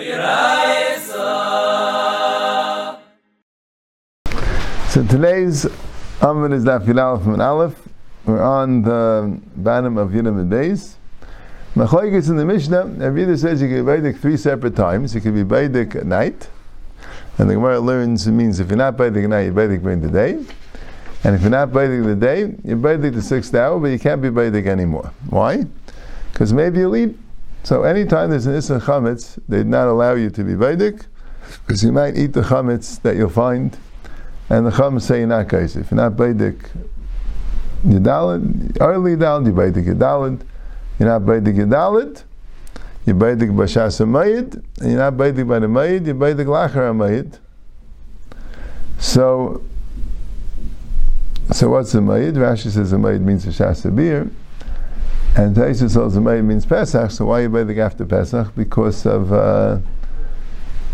So today's amud is Daf Yud from Aleph. We're on the bottom of Yudam and Beis. Machlokes in the Mishnah, Rabbi says you can be Baidik three separate times. You can be Baidik at night. And the Gemara learns it means if you're not Baidik at night, you're Baidik during the day. And if you're not Baidik the day, you're Baidik the sixth hour, but you can't be Baidik anymore. Why? Because maybe you'll eat. So anytime there's an Issa Chametz, they'd not allow you to be Baidik, because you might eat the Chametz that you'll find and the Chum say you're not Kaisif. If you're not Baidik Yedalid, early Yedalid, you're Baidik Yedalid. You're not Baidik Yedalid, you're Baidik Bashas HaMayid, and you're not Baidik by the Mayid, you're Baidik Lachar HaMayid. So, so what's the Mayid? Rashi says the Mayid means Bashas beer, and the Mayid means Pesach, so why are you Baidik after Pesach? Because of, uh,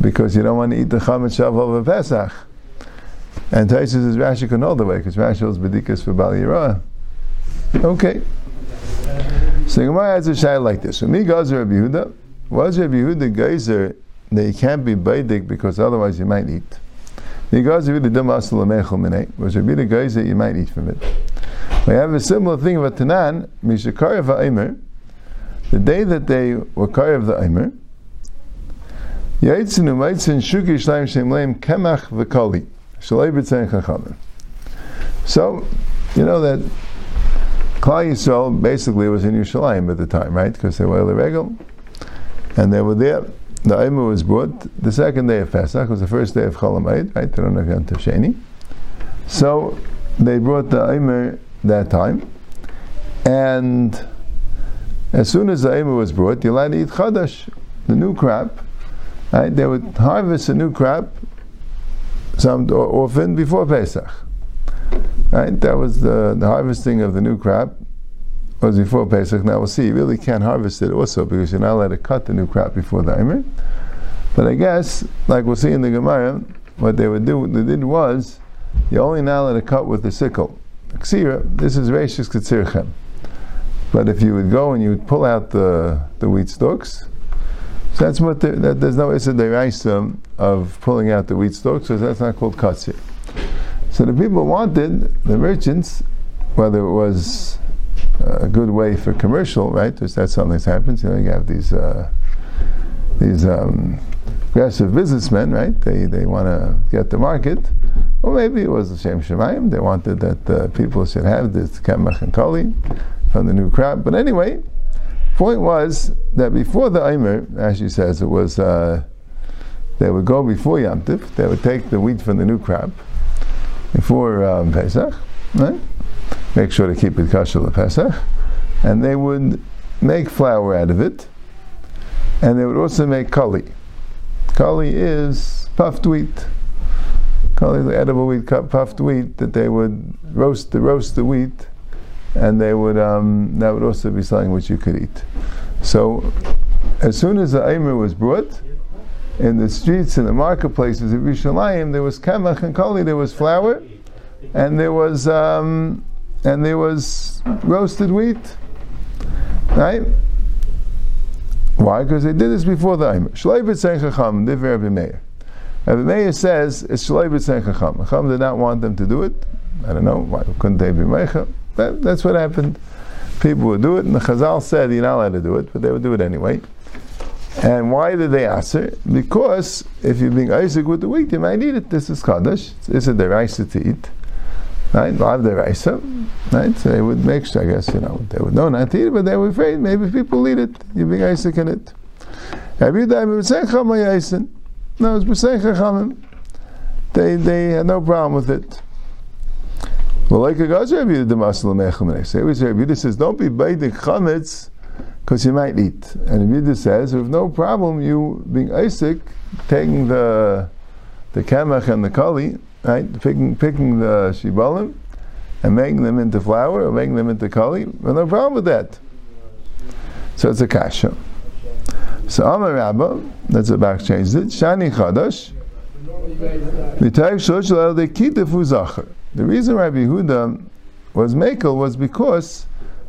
because you don't want to eat the Chametz Shav of Pesach. And Taisa says Rashi can all the way because Rashi is bedikas for Bali Yirah. Okay. So Gemara has a shay like this. So me Gazer Rabbi Yehuda. Was Rabbi Yehuda Gazer that you can't be baidik because otherwise you might eat? Me Gazer Rabbi Yehuda Masal Amechel Minei. Was Rabbi Yehuda Gazer you might eat from it? We have a similar thing about Tanan. Mishakar Va'aymer. The day that they were Karev the Aimer. Yaitzinu Maitzin Shuki Shleim Shem Leim Kemach V'Kali. So, you know that Klal Yisrael basically was in Yerushalayim at the time, right? Because they were the regal, and they were there. The Aimer was brought the second day of Pesach, was the first day of Cholamayit, right? They don't have Yom. So they brought the Aimer that time, and as soon as the Aimer was brought, you allowed to eat Chadash, the new crop. Right? They would harvest a new crop some often before Pesach. Right? That was the, the harvesting of the new crop was before Pesach. Now we'll see. You really can't harvest it also because you're not allowed to cut the new crop before the Eimer. But I guess, like we'll see in the Gemara, what they would do, what they did was, you're only now allowed to cut with the sickle. Ksira, this is Rashis Ketzirchem. But if you would go and you would pull out the, the wheat stalks, so that's what the, that, there's no Issa of pulling out the wheat stalks, so that's not called katsir. So the people wanted, the merchants, whether it was a good way for commercial, right? Because that's something that happens. You know, you have these uh, these um, aggressive businessmen, right? They they want to get the market. Or maybe it was the Shem Shemayim. They wanted that uh, people should have this kemach and kali from the new crop. But anyway, Point was that before the Eimer, as she says, it was uh, they would go before Yom Tif, they would take the wheat from the new crop before um, Pesach, right? Make sure to keep it kosher the Pesach, and they would make flour out of it, and they would also make kali. Kali is puffed wheat. Kali, the edible wheat, puffed wheat that they would roast the roast the wheat and they would um, that would also be something which you could eat. So, as soon as the Aimer was brought in the streets and the marketplaces of Yerushalayim, there was kamach and kali, there was flour, and there was um, and there was roasted wheat, right? Why? Because they did this before the Aimer. Shleibet Sein Chacham, Divrei Rabbi Meir. Rabbi Meir says it's Shleibet Sein Chacham. Chacham did not want them to do it. I don't know why couldn't they be Meicha? That, that's what happened. People would do it, and the Chazal said you're not allowed to do it, but they would do it anyway. And why did they answer? Because if you're being Isaac with the wheat, you might eat it. This is Kaddish. Is the rice to eat. Right? The rice. Right? So they would make sure, I guess, you know, they would know not to eat it, but they were afraid maybe people eat it. You're being Isaac in it. No, it's They, they had no problem with it. Well, like a Gazer Rabbi the Masal Mechamene. Say, Rabbi says, don't be baiting chametz because you might eat. And Rabbi says, with no problem, you being Isaac, taking the the kamach and the kali, right, picking picking the shibalim and making them into flour or making them into kali, no problem with that. So it's a kasha. So Amar Rabba, that's what back changed it. Shani Chadash. The reason Rabbi Huda was Mekel was because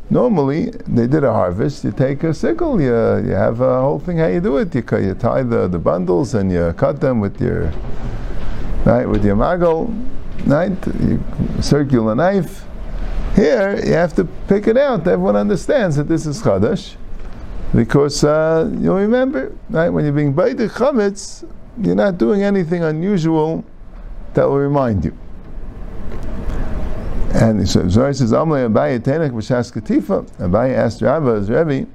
normally they did a harvest. You take a sickle, you, you have a whole thing. How you do it? You, you tie the, the bundles and you cut them with your right with your magal, right? You circular knife. Here you have to pick it out. Everyone understands that this is chadash, because uh, you remember, right? When you're being the chametz, you're not doing anything unusual that will remind you. And so Zohar says, Amalei Abaye Tenek B'Shas Katifa. Abaye asked Rabbi, as Rebbe,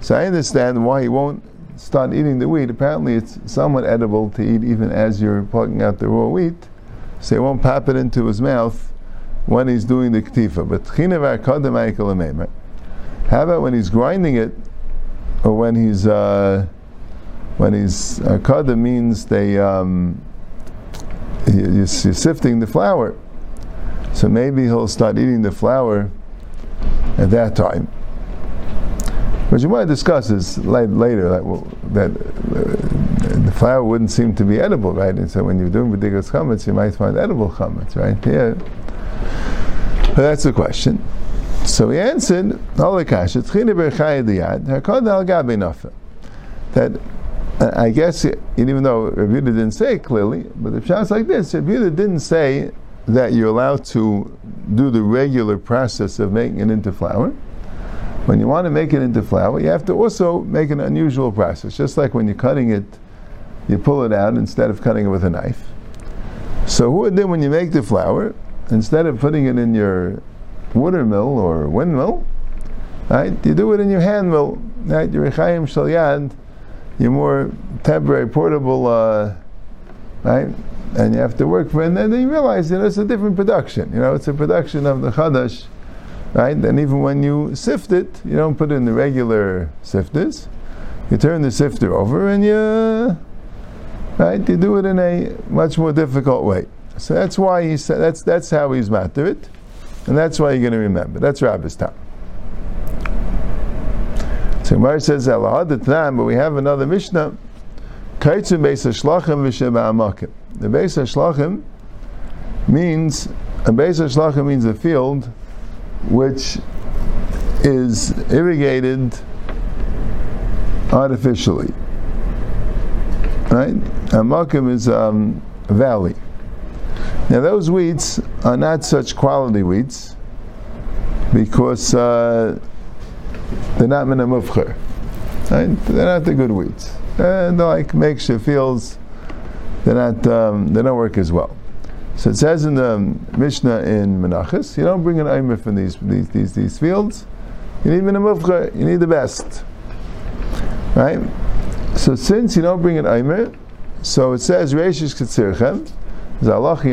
so I understand why he won't start eating the wheat. Apparently it's somewhat edible to eat even as you're plucking out the raw wheat. So he won't pop it into his mouth when he's doing the katifa. But how about when he's grinding it, or when he's uh, when he's uh, kada means they um, you're sifting the flour. So maybe he'll start eating the flour at that time. But you might discuss this later that, well, that uh, the flour wouldn't seem to be edible, right? And so when you're doing bedigas chametz, you might find edible chametz, right? Yeah. But that's the question. So he answered, that uh, I guess, even though Rabbi didn't say it clearly, but the shot's like this, Rabbi didn't say that you're allowed to do the regular process of making it into flour. When you want to make it into flour, you have to also make an unusual process. Just like when you're cutting it, you pull it out instead of cutting it with a knife. So who then when you make the flour, instead of putting it in your water mill or windmill, right, you do it in your hand mill, right, your Chaim Shalyad, your more temporary portable, uh, right, and you have to work for it, and then you realize, you know, it's a different production. You know, it's a production of the Chadash, right? And even when you sift it, you don't put it in the regular sifters. You turn the sifter over and you, right? You do it in a much more difficult way. So that's why he said that's that's how he's matter it, and that's why you're going to remember. That's Rabbi's time. So Gemara says time, but we have another Mishnah. Kaitzu beis hashlachim v'sheba The beis hashlachim means a beis hashlachim means a field which is irrigated artificially. Right? A makim is um, a valley. Now those wheats are not such quality wheats because uh, they're not minamufcher. Right? They're not the good wheats. And they're like makeshift fields. They're not. Um, they don't work as well. So it says in the Mishnah in Menachos, you don't bring an aimer from these, these, these, these fields. You need minamufcher. You need the best. Right? So since you don't bring an aimer, so it says Reishish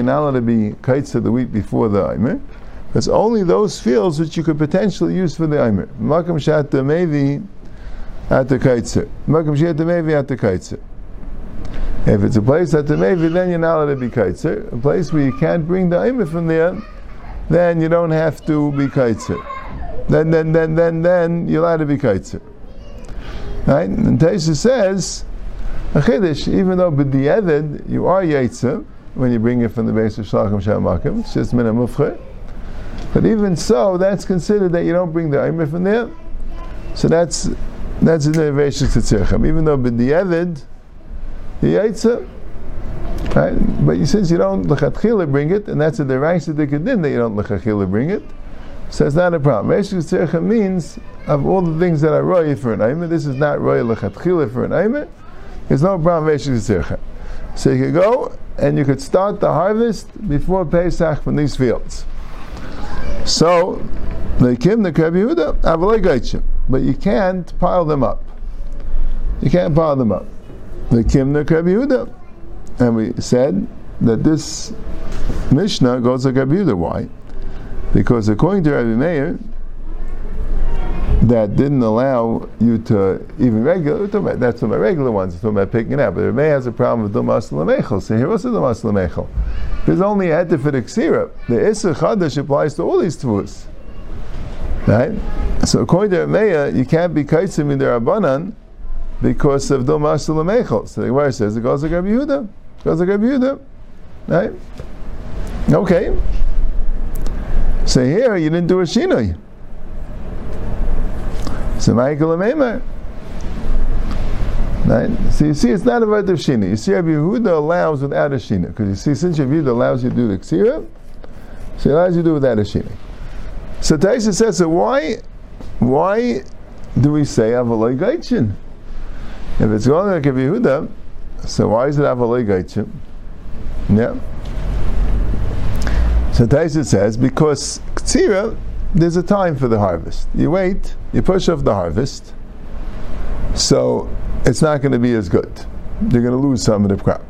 not allowed to be kites of the wheat before the aimer. It's only those fields which you could potentially use for the Aimer. Makam Shat Mevi at the Kaitzer. Makam Shat Mevi at the Kaitzer. If it's a place at the Mevi, then you're not allowed to be Kaitzer. A place where you can't bring the Aimer from there, then you don't have to be Kaitzer. Then, then, then, then, then you're allowed to be Kaitzer. Right? And Taisa says, a chiddush, even though b'di'evid, you are Yaitzer, when you bring it from the base of Shalachim Shamakim, it's just min but even so, that's considered that you don't bring the Aimer from there. So that's that's in the Veshik Tzitzircham. Even though B'di'evid, the Yaitza, right? But since you don't L'chatchila bring it, and that's a Deraisa Dikadin that you don't L'chatchila bring it, so it's not a problem. Tzitzircham means, of all the things that are Roy for an Aimer, this is not Roy L'chatchila for an Aimer, there's no problem Veshik Tzitzircham. So you could go and you could start the harvest before Pesach from these fields. So, they came to Rabbi Yehuda, but you can't pile them up. You can't pile them up. Came to Rabbi Yehuda, and we said that this Mishnah goes like Rabbi Yehuda. Why? Because according to Rabbi Meir, that didn't allow you to even regular. That's what my regular ones. It's about picking it up. But Rabbi has a problem with Dumas Lamechel. So here also Dumas Lamechel. There's only a heter for the. The Issa Chadash applies to all these tools. Right? So according to Meya, you can't be kaitzim in the Rabbanan because of Domas Lamechel. So the Gemara says it goes like Rabbi Yehuda. It goes like Rabbi Yehuda. Right? Okay. So here you didn't do a shinoi. So Michael Amemar. Right? So you see, it's not about the Shina. You see, Rabbi Yehuda allows without a Shina. Because you see, since Rabbi Yehuda allows you to do the Ksira, so he allows you to do without a Shina. So Taisa says, so why, why do we say Avaloi Gaichin? If it's going like Rabbi Yehuda, so why is it Avaloi Gaichin? Yeah. So Taisa says, because Ksira, there's a time for the harvest. You wait, you push off the harvest, so it's not going to be as good. You're going to lose some of the crop.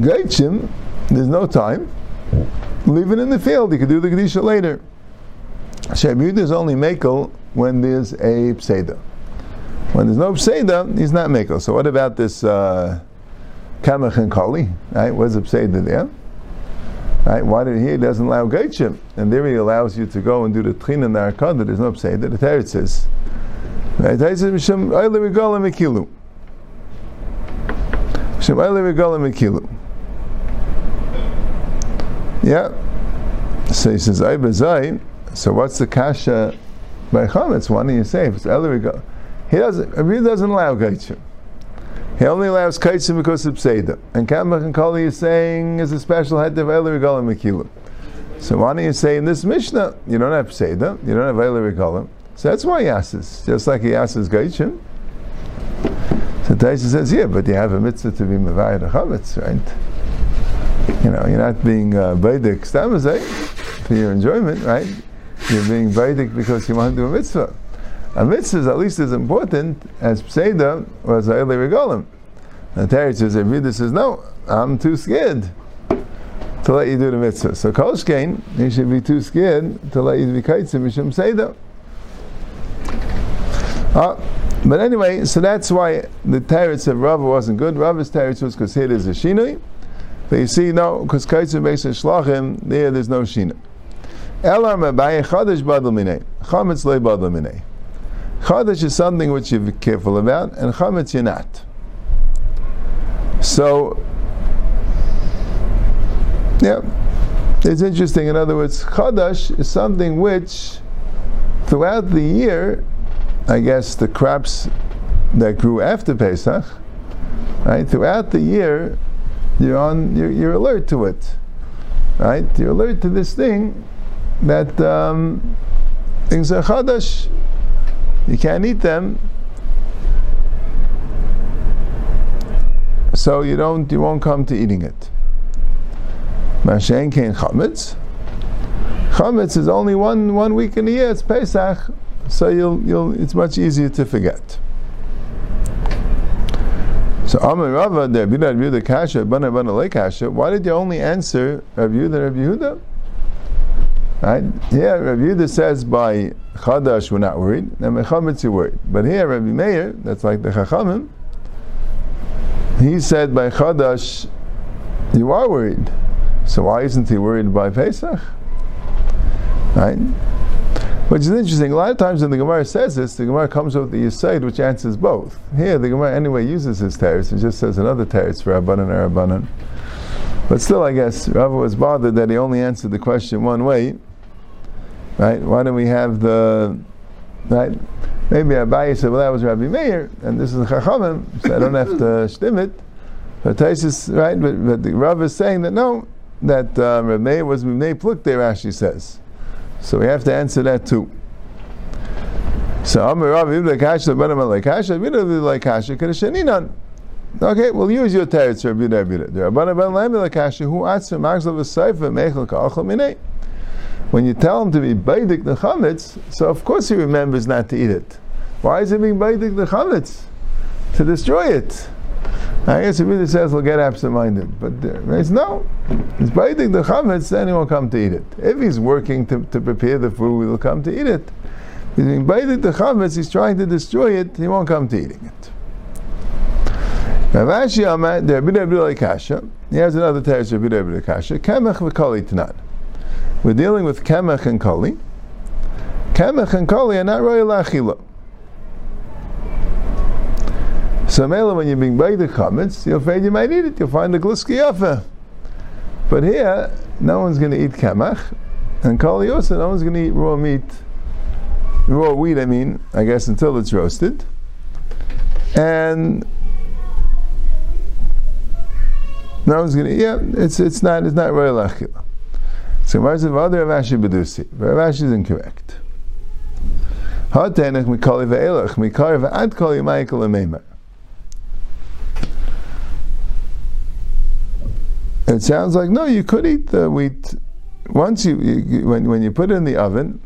Gaichim, there's no time. Leave it in the field. You can do the Kedisha later. Shabbat is only Makel when there's a Pseda. When there's no Pseda, he's not Makel. So what about this uh, Kamach and Kali? Right? What's the Pseda there? Right? Why did he doesn't allow Gaichim? And there he allows you to go and do the Tchin and the. There's no Pseda. The Teretz says, Right? Taisa Mishum Oile Regola Mekilu. Mishum Oile Regola Mekilu. Yeah. So he says, Ay So what's the kasha by Chametz? Why don't you say if it's Oile Regola? He doesn't, he doesn't allow Gaichim. He only allows Kaitzim because of Pseida. And Kamach and Kali is saying is a special head of Oile Regola Mekilu. So why don't you say in this Mishnah, you don't have Pseida, you don't have Oile Regola, so that's why he asks, just like he asks Gaichim. So Taisa says, yeah, but you have a mitzvah to be Mavayat Chametz, right? You know, you're not being uh, Baidik for your enjoyment, right? You're being Baidik because you want to do a mitzvah. A mitzvah is at least as important as Pseida was Aile Regolim. And Terry says, if Reader says, no, I'm too scared to let you do the mitzvah. So Kolshkein, you should be too scared to let you be Kaitzim Mishum Seder. Uh, but anyway, so that's why the teretz of Rava wasn't good. Rava's teretz was because here there's a shinui. But you see, no, because kaitzim beis shlachim, there there's no shinui. Elam badal minei. Chametz badal minei. Chadash is something which you're careful about, and chametz you're not. So, yeah, it's interesting. In other words, chadash is something which, throughout the year, I guess, the crops that grew after Pesach, right? Throughout the year, you're on, you're, you're alert to it, right? You're alert to this thing that um, things are chadash. You can't eat them, so you don't, you won't come to eating it. Mashen kain chametz. Chametz is only one one week in the year. It's Pesach so you'll, you'll, it's much easier to forget. So Amar Rava, the Rabbi Yehuda Kasha, Bana Bana Kasha, why did you only answer Rabbi Yehuda Rabbi Yehuda? Right? Here, Rabbi Yehuda says by Chadash we're not worried, and Mechametz you're worried. But here, Rabbi Meir, that's like the Chachamim, he said by Chadash you are worried. So why isn't he worried by Pesach? Right? Which is interesting. A lot of times when the Gemara says this, the Gemara comes with the Yisaid, which answers both. Here, the Gemara anyway uses his teretz. It just says another teretz for Rabbanan and Rabbanan. But still, I guess Rava was bothered that he only answered the question one way. Right? Why don't we have the right? Maybe Abaye said, "Well, that was Rabbi Meir, and this is Chachamim, so I don't have to stim it." But Taisus, right? But, but the Rav is saying that no, that uh, Rabbi Meir was Mimnei Pluk. There, Rashi says. So we have to answer that too. So Amar Rav Ibn Kasha, Benam Lekasha, Ibn Lekasha, Kedesheninan. Okay, we'll use your teretz, Rabbi Rabbi Rabbi Ben Lam Lekasha, who atzim Magzlav Seifa Mechel Ka'achal Minei. When you tell him to be Baidik the Chametz, so of course he remembers not to eat it. Why is he being Baidik the Chametz? To destroy it. I guess it really says he'll get absent-minded, but it's no. He's biting the chametz, then he won't come to eat it. If he's working to, to prepare the food, he'll come to eat it. He's being biting the chametz, he's trying to destroy it, he won't come to eating it. He has another teretz Rabbi Rabbi Kasha, Kemech v'Kali Tanan. We're dealing with Kemech and Kali. Kemech and Kali are not royal achila. So Mela, when you're being by the chametz, you're afraid you might eat it. You'll find the gluski But here, no one's going to eat kamach, and kali also, no one's going to eat raw meat raw wheat, I mean, I guess until it's roasted. And no one's gonna. Yeah, it's it's not it's not royal achila. So Mars of other Rav Ashi bedusi. Rav Ashi is incorrect. Mikali ve'elach mikari ve'ad kali. It sounds like no, you could eat the wheat once you, you, when when you put it in the oven.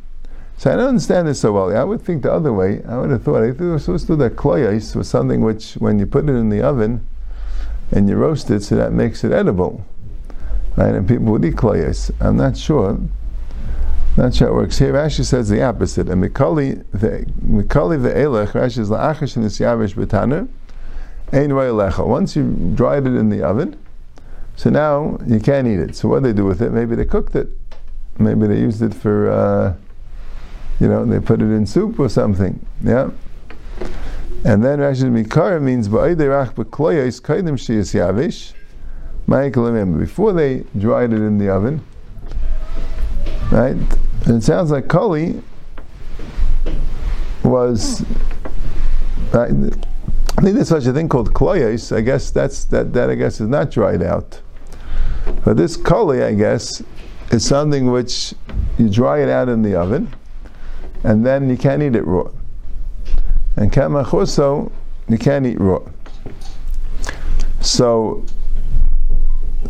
So I don't understand this so well. I would think the other way. I would have thought I think we were supposed to do that kloyais was something which when you put it in the oven and you roast it, so that makes it edible, right? And people would eat kloyais. I'm not sure. Not sure it works here. Rashi says the opposite. And mikali the mikali ve'elech Rashi is la'achash nisyavish b'taner ein lecha. Once you dried it in the oven, so now you can't eat it. So what do they do with it? Maybe they cooked it. Maybe they used it for, uh, you know, they put it in soup or something. Yeah. And then Rashi Mikara means ba'ayderach b'kloyes kaidim shiyas yavish. Before they dried it in the oven, right? And it sounds like koli was. Right, I think there's such a thing called kloyes. I guess that's that. That I guess is not dried out. But this koli, I guess, is something which you dry it out in the oven, and then you can't eat it raw. And kamach also, you can't eat raw. So,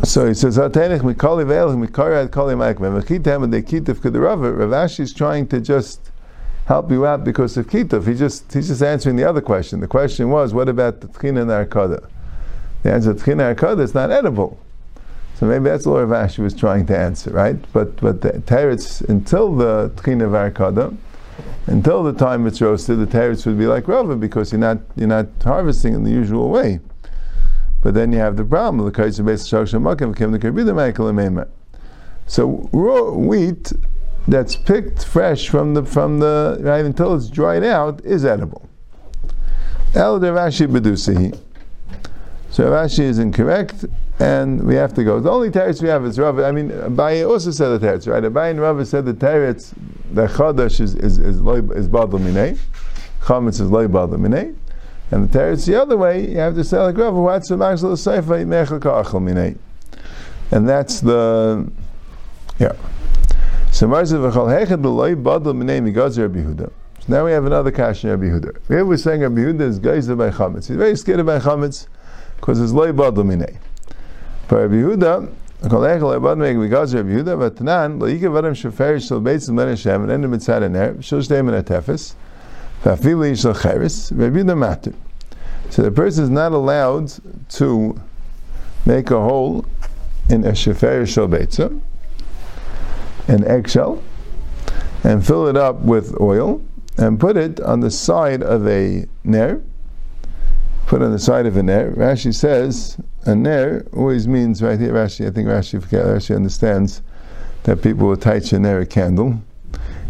so he says, "Hatenich mikali ve'elch mikari kali ma'akmem v'chitem and dekitif k'derava." Rav Ashi is trying to just help you out because of kituf. He just he's just answering the other question. The question was, what about the tchina and arkada? The answer, tchina arkada is not edible. So maybe that's what Rav Ashi was trying to answer, right? But but the teretz until the tchina varkada, until the time it's roasted, the teretz would be like rava because you're not you're not harvesting in the usual way. But then you have the problem the kaiser based the So raw wheat that's picked fresh from the from the right until it's dried out is edible. El Rashi bedusihi. So Rashi is incorrect, and we have to go. The only teretz we have is Rav. I mean, Abaye also said the teretz, right? Abaye and Rav said the teretz, the chadash is is is, is badal minay, chametz is loy badal minay, and the teretz the other way, you have to say like Rav, what's the maxal seifa mechel ka'achal minay, and that's the yeah. So Marzav v'chol hechad loy badal minay migazer Rabbi Yehuda. Now we have another kasha Rabbi Yehuda. Here we're saying Rabbi Yehuda is geyser by chametz. He's very scared about chametz because it's loy badal minay. But Rabbi Yehuda, kol echel ebad meig vigaz Rabbi Yehuda, v'tanan, lo yike vadam sheferish shel beitzim len Hashem, and enu mitzad ener, shel shteim en atefes, v'afili Rabbi Yehuda matter. So the person is not allowed to make a hole in a sheferish shel beitzim, an eggshell, and fill it up with oil, and put it on the side of a ner, put on the side of a ner. Rashi says a ner always means right here. Rashi, I think Rashi, Rashi understands that people will touch a ner a candle.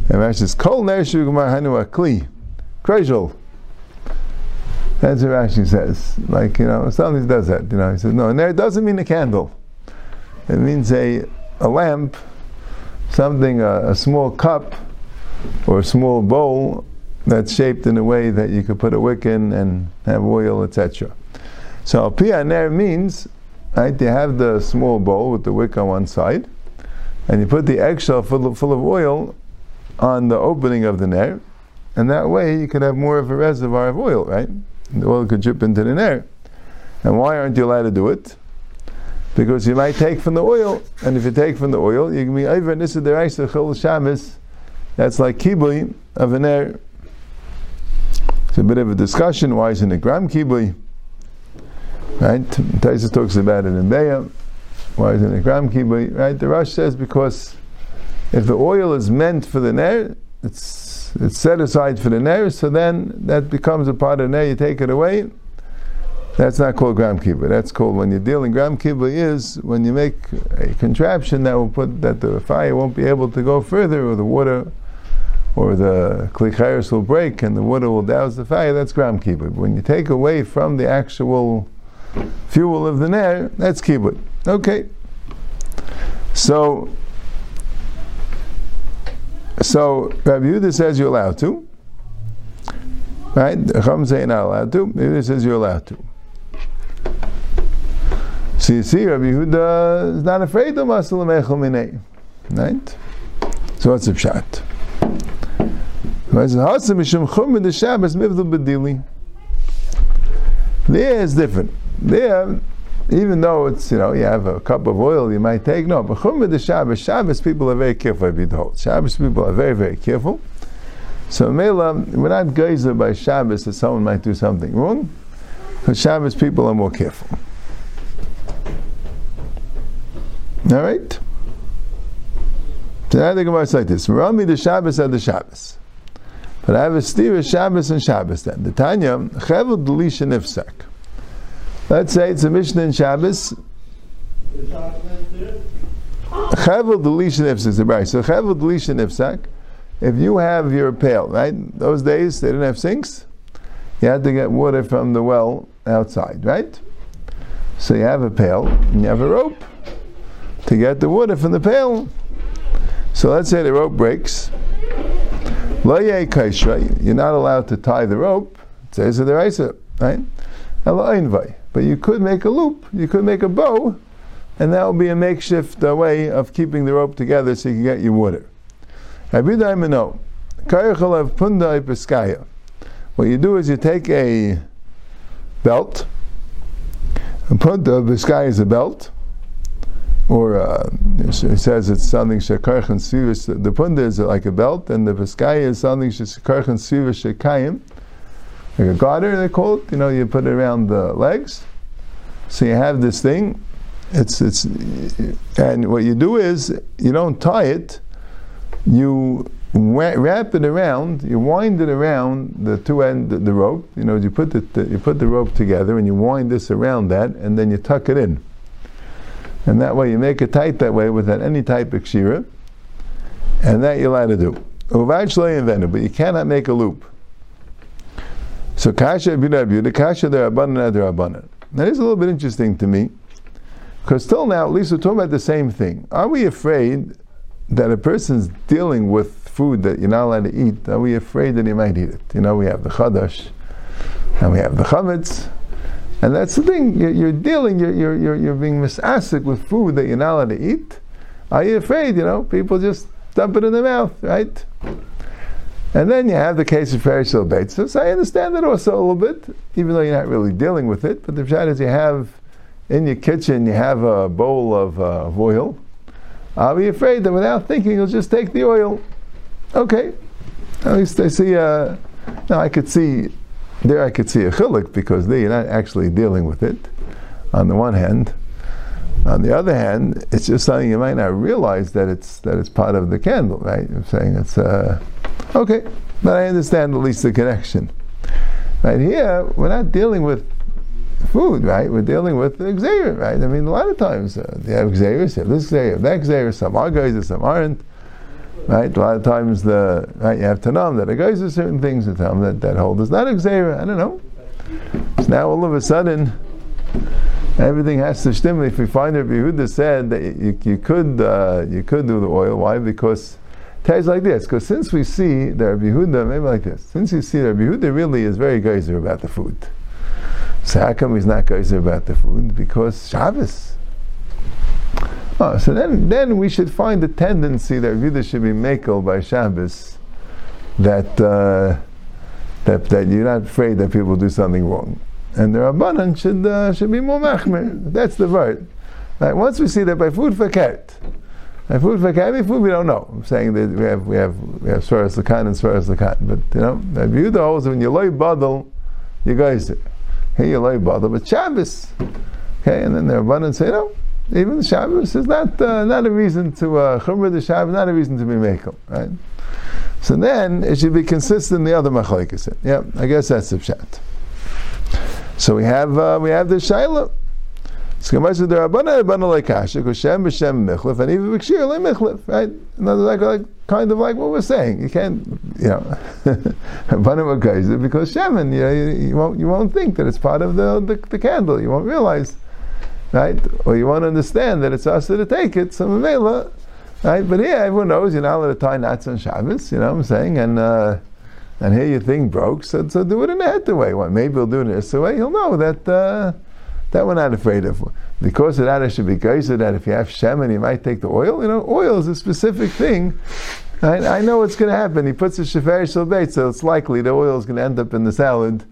And Rashi says, "Kol ner shugmar hanu akli, krejol." That's what Rashi says. Like you know, somebody does that. You know, he says, "No, a ner doesn't mean a candle. It means a a lamp, something, a, a small cup or a small bowl that's shaped in a way that you could put a wick in and have oil, etc. So pianer means, right, you have the small bowl with the wick on one side, and you put the eggshell full of, full of oil on the opening of the ner, and that way you could have more of a reservoir of oil, right? The oil could drip into the ner. And why aren't you allowed to do it? Because you might take from the oil, and if you take from the oil, you can be over nisa deraisa chol shamis. That's like kibui of an air it's a bit of a discussion. Why isn't it gram kibui? Right? Taisa talks about it in Beya. Why isn't it gram kibui? Right? The Rush says because if the oil is meant for the nair, it's it's set aside for the Nair, so then that becomes a part of the ner. You take it away. That's not called gram kibbutz. That's called when you're dealing gram kibbutz is when you make a contraption that will put that the fire won't be able to go further, or the water or the klichayers will break and the water will douse the fire, that's gram kibbut. When you take away from the actual fuel of the nair, that's kibbut. Okay. So, so Rabbi Yehuda says you're allowed to. Right? Chum say you're not allowed to. It says you're allowed to. So you see, Rabbi Yehuda is not afraid of masal mechel minei. Right? So what's the pshat? There is different. There, even though it's, you know, you have a cup of oil you might take, no, but chum the Shabbos, Shabbos people are very careful, hold. Shabbos people are very, very careful. So Mela, we're not geyser by Shabbos that someone might do something wrong, because Shabbos people are more careful. All right? Now the Gemara is like this: Rami the Shabbos and the Shabbos. But I have a steer Shabbos and Shabbos. Then the Tanya Chevel Delisha Nifsak. Let's say it's a Mishnah in Shabbos. Chevel the right. So Chevel Delisha Nifsak. If you have your pail, right? Those days they didn't have sinks. You had to get water from the well outside, right? So you have a pail and you have a rope to get the water from the pail. So let's say the rope breaks. You're not allowed to tie the rope. It says the right? But you could make a loop. You could make a bow, and that would be a makeshift uh, way of keeping the rope together so you can get your water. What you do is you take a belt, put the Biskaya is a belt, or uh, it says it's something shekarch and svivish. The punda is like a belt, and the veskaya is something shekarch and svivish shekayim, like a garter they call it. You know, you put it around the legs. So you have this thing. It's it's, and what you do is you don't tie it. You wrap it around. You wind it around the two end the, the rope. You know, you put the, the you put the rope together, and you wind this around that, and then you tuck it in. And that way you make it tight that way without any type of kshira. And that you're allowed to do. But you cannot make a loop. So kasha the kasha there abundant there abundant. That is a little bit interesting to me. Because till now, at least we're talking about the same thing. Are we afraid that a person's dealing with food that you're not allowed to eat? Are we afraid that he might eat it? You know, we have the chadash, and we have the chametz, and that's the thing, you're, you're dealing, you're, you're, you're, being misasik with food that you're not allowed to eat. Are you afraid, you know, people just dump it in their mouth, right? And then you have the case of perishable beitzah. So I understand that also a little bit, even though you're not really dealing with it. But the fact is, you have in your kitchen, you have a bowl of, uh, of oil. I'll be afraid that without thinking, you'll just take the oil. Okay. At least I see. Uh, now I could see there I could see a chilik because there you're not actually dealing with it. On the one hand, on the other hand, it's just something you might not realize that it's that it's part of the candle, right? I'm saying it's uh, okay, but I understand at least the connection. Right here, we're not dealing with food, right? We're dealing with the xer, right? I mean, a lot of times uh, you have xeris, you have this xer, that xer, some are guys, some aren't. Right? A lot of times the right, you have to know that a guy's are certain things to tell him that, that hold is not exera. I don't know. So now all of a sudden everything has to stimulate. If we find Rabbi Yehuda said that you, you could uh, you could do the oil, why? Because Tais like this, because since we see that Rabbi Yehuda, maybe like this, since you see that Rabbi Yehuda really is very geyser about the food. So how come he's not geyser about the food? Because Shabbos. Oh, so then, then we should find the tendency that Rabbi Vida should be makel by Shabbos, that, uh, that, that you're not afraid that people do something wrong. And the Rabbanan should, uh, should be more machmir. That's the word. Right? Once we see that by food for by food cat, food we don't know. I'm saying that we have we have we have Svaras Lakan and Svaras Lakan. But you know, the view holds when you lay badal, you guys here you lay badal, but Shabbos. Okay, and then the Rabbanan say, no, even the Shabbos is not uh, not a reason to uh, chumrah the Shabbos, not a reason to be makel, right? So then it should be consistent in the other machlekes. Yeah, I guess that's the pshat. So we have uh, we have the shaila. So Gemara says Rabbana like Kasha, because b'Shem Michlef, and even B'Kshir like Michlef, right? Another like, like kind of like what we're saying. You can't, you know, Rabbana Geyser because Shemin, you know, you, you, won't you won't think that it's part of the, the, the candle. You won't realize right? Or you won't understand that it's us to take it, some Mela, right? But here everyone knows you're not allowed to tie knots on Shabbos, you know what I'm saying? And uh, and here your thing broke, so, so do it in a heter way. Well, maybe he'll do it in a way. He'll know that uh, that we're not afraid of. Because of that, it should be geyser that if you have shemen, you might take the oil. You know, oil is a specific thing. I, I know what's going to happen. He puts a shefer shalbeit, so it's likely the oil is going to end up in the salad.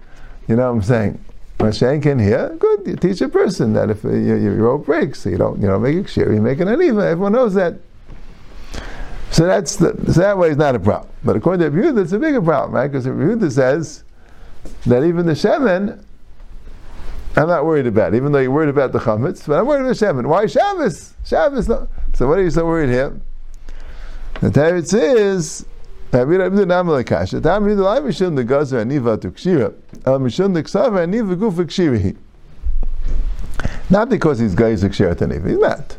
You know what I'm saying? Mashenkin here, good. You teach a person that if uh, your, your rope breaks, you don't you know make a shear, you make an even. Everyone knows that. So that's the, so that way is not a problem. But according to Yehuda, it's a bigger problem, right? Because Yehuda says that even the shemen, I'm not worried about. It, even though you're worried about the chametz, but I'm worried about shemen. Why Shabbos? Shabbos. So what are you so worried here? The Teretz is not because he's guys kshirat aniva, he's not.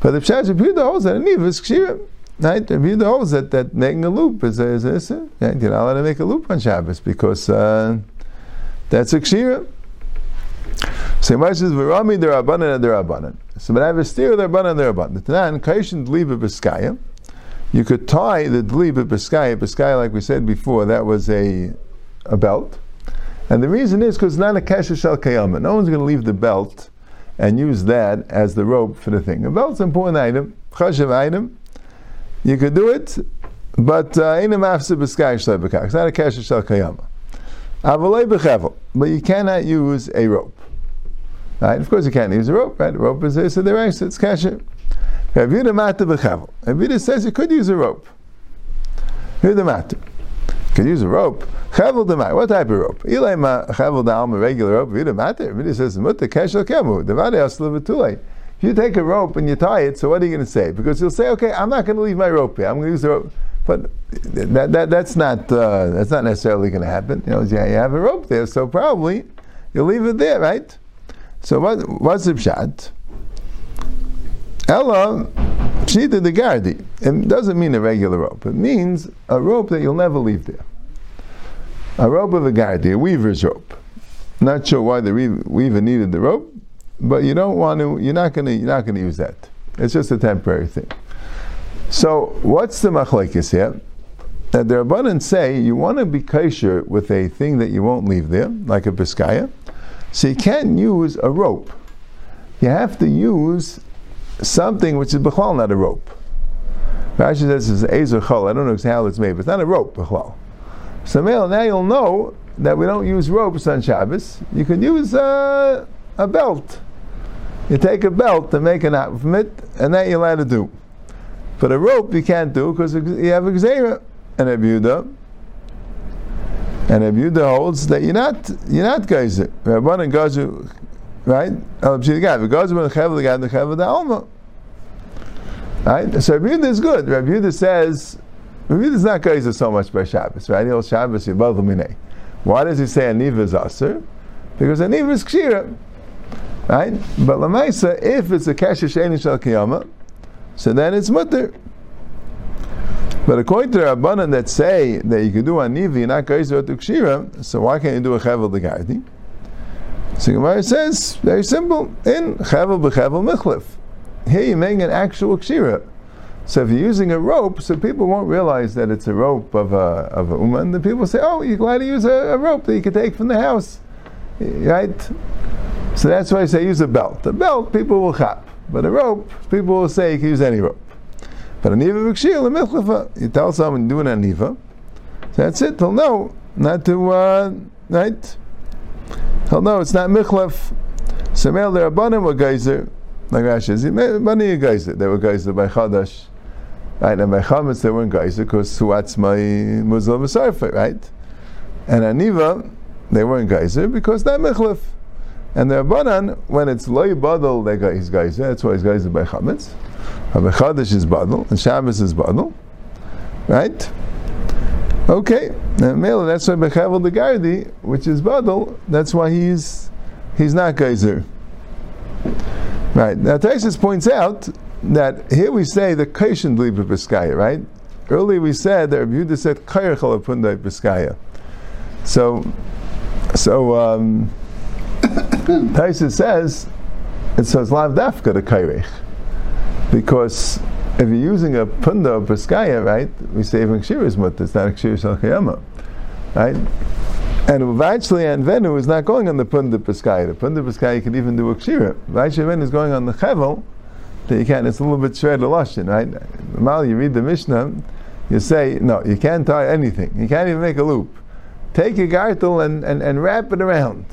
But the Pshat Yehuda holds that aniva is. Right? Yehuda holds that, that making a loop is a, is a, is a? You're not allowed to make a loop on Shabbos because uh, that's a kshirat. So Gemara says, "V'rami derabanan and derabanan." So, but I have a steer derabanan derabanan. The Tanan kaishin dliba b'skaya. You could tie the dliba b'skaya. B'skaya, like we said before, that was a a belt, and the reason is because not a kasha shel kayama. No one's going to leave the belt and use that as the rope for the thing. A belt's an important item, chashav item. You could do it, but uh, in a mafsa b'skaya shel It's not a kasha shel kayama. But you cannot use a rope. Right? Of course, you can't use a rope. Right? A rope is there, so the right, it's kasher. Mata b'chavel. Ravina says you could use a rope. Here the matter. Could use a rope. Chavel demai. What type of rope? Ilay ma chavel da'alma regular rope. Ravina matter. Ravina says mutta keshel kemu. Devade aslevatulay. If you take a rope and you tie it, so what are you going to say? Because you'll say, okay, I'm not going to leave my rope here. I'm going to use the rope. But that, that, that's not uh, that's not necessarily going to happen. You know, you have a rope there, so probably you'll leave it there, right? So what, what's the pshat? Ella, pshita the gardi. It doesn't mean a regular rope. It means a rope that you'll never leave there. A rope of a gardi, a weaver's rope. Not sure why the weaver needed the rope, but you don't want to. You're not going to. You're not going to use that. It's just a temporary thing. So what's the machlekes here? That the Rabbanan say you want to be kosher with a thing that you won't leave there, like a biskaya. So you can't use a rope. You have to use something which is b'chlal, not a rope. Rashi says it's ezer chol. I don't know how it's made, but it's not a rope b'chlal. So now you'll know that we don't use ropes on Shabbos. You can use a, a belt. You take a belt and make a knot from it, and that you're allowed to do. But a rope you can't do because you have a gzera and a buda. And Rabbi Yehuda holds that you're not you're not geyser. Rabban and Gazu, right? Oh, the guy, the Gazu and Chavel guy, the Chavel the Alma. Right? So Rabbi Yehuda is good. Rabbi Yehuda says Rabbi is not geyser so much by Shabbos, right? He'll Shabbos Yibal Minei. Why does he say Aniva is Aser? Because Aniva is Kshira. Right? But Lamaisa, if it's a Kasha Sheni Shal Kiyama, so then it's Mutter. But according to the Rabbanan that say that you can do a nivi, not geyser to kshira, so why can't you do a chevel legardi? So Gemara says very simple: in chevel b'chevel michlif. Here you're making an actual kshira. So if you're using a rope, so people won't realize that it's a rope of a of a uman. The people say, "Oh, you're glad to use a, a, rope that you can take from the house, right?" So that's why I say use a belt. A belt, people will chop, but a rope, people will say you can use any rope. But aniva v'kshir lemichlafa. You tell someone do an aniva, so that's it. He'll know not to uh, right. He'll know it's not michlaf. So male there abanim were geyser. Like Rashi many geyser. They were geyser by Chadash. Right, and by Chametz they weren't geyser because what's my Muslim right? And Aniva, they weren't geyser because they're michlaf. And the Rabbanan, when it's loy badal, they got his geyser. That's why he's geyser by Chametz. Chodesh is Badal, and Shabbos is Badal. Right? Okay. Now, Mela, that's why Bechavel the Gardi, which is Badal, that's why he's he's not Geyser. Right. Now Taisus points out that here we say the Kaishan believe Biskaya, right? Earlier we said that Rabbi Yehuda said Kairchal Apundai Biskaya. So so um, Taisus says it says Lav Dafka the Kairech. Because if you're using a punda or paskaya, right, we say even kshir is mutter, it's not a kshir shal right? And eventually, and Venu is not going on the Punda Peskai. The Punda Peskai you can even do a Kshira. Eventually, Venu is going on the Chevel, that you can't, it's a little bit shred Lashon, right? Mal, you read the Mishnah, you say, no, you can't tie anything. You can't even make a loop. Take a gartel and, and, and wrap it around.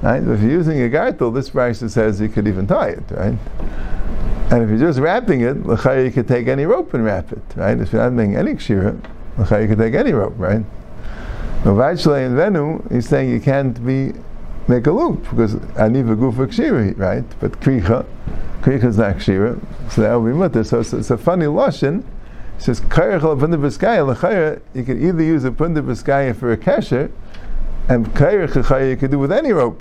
Right? If you're using a gartel, this Brisa says you could even tie it, right? And if you're just wrapping it, you could take any rope and wrap it, right? If you're not making any kshira, you could take any rope, right? But Vachle and Venu, he's saying you can't be make a loop because aniva gufa kshira, right? But kricha, kricha is not kshira, so that will be mutter. So it's, it's a funny lashon. It says kairach punda b'skaya l'chayra. You can either use a punda b'skaya for a kesher, and kairach you could do with any rope.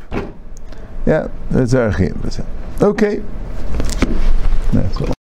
Yeah, that's our Okay. That's all.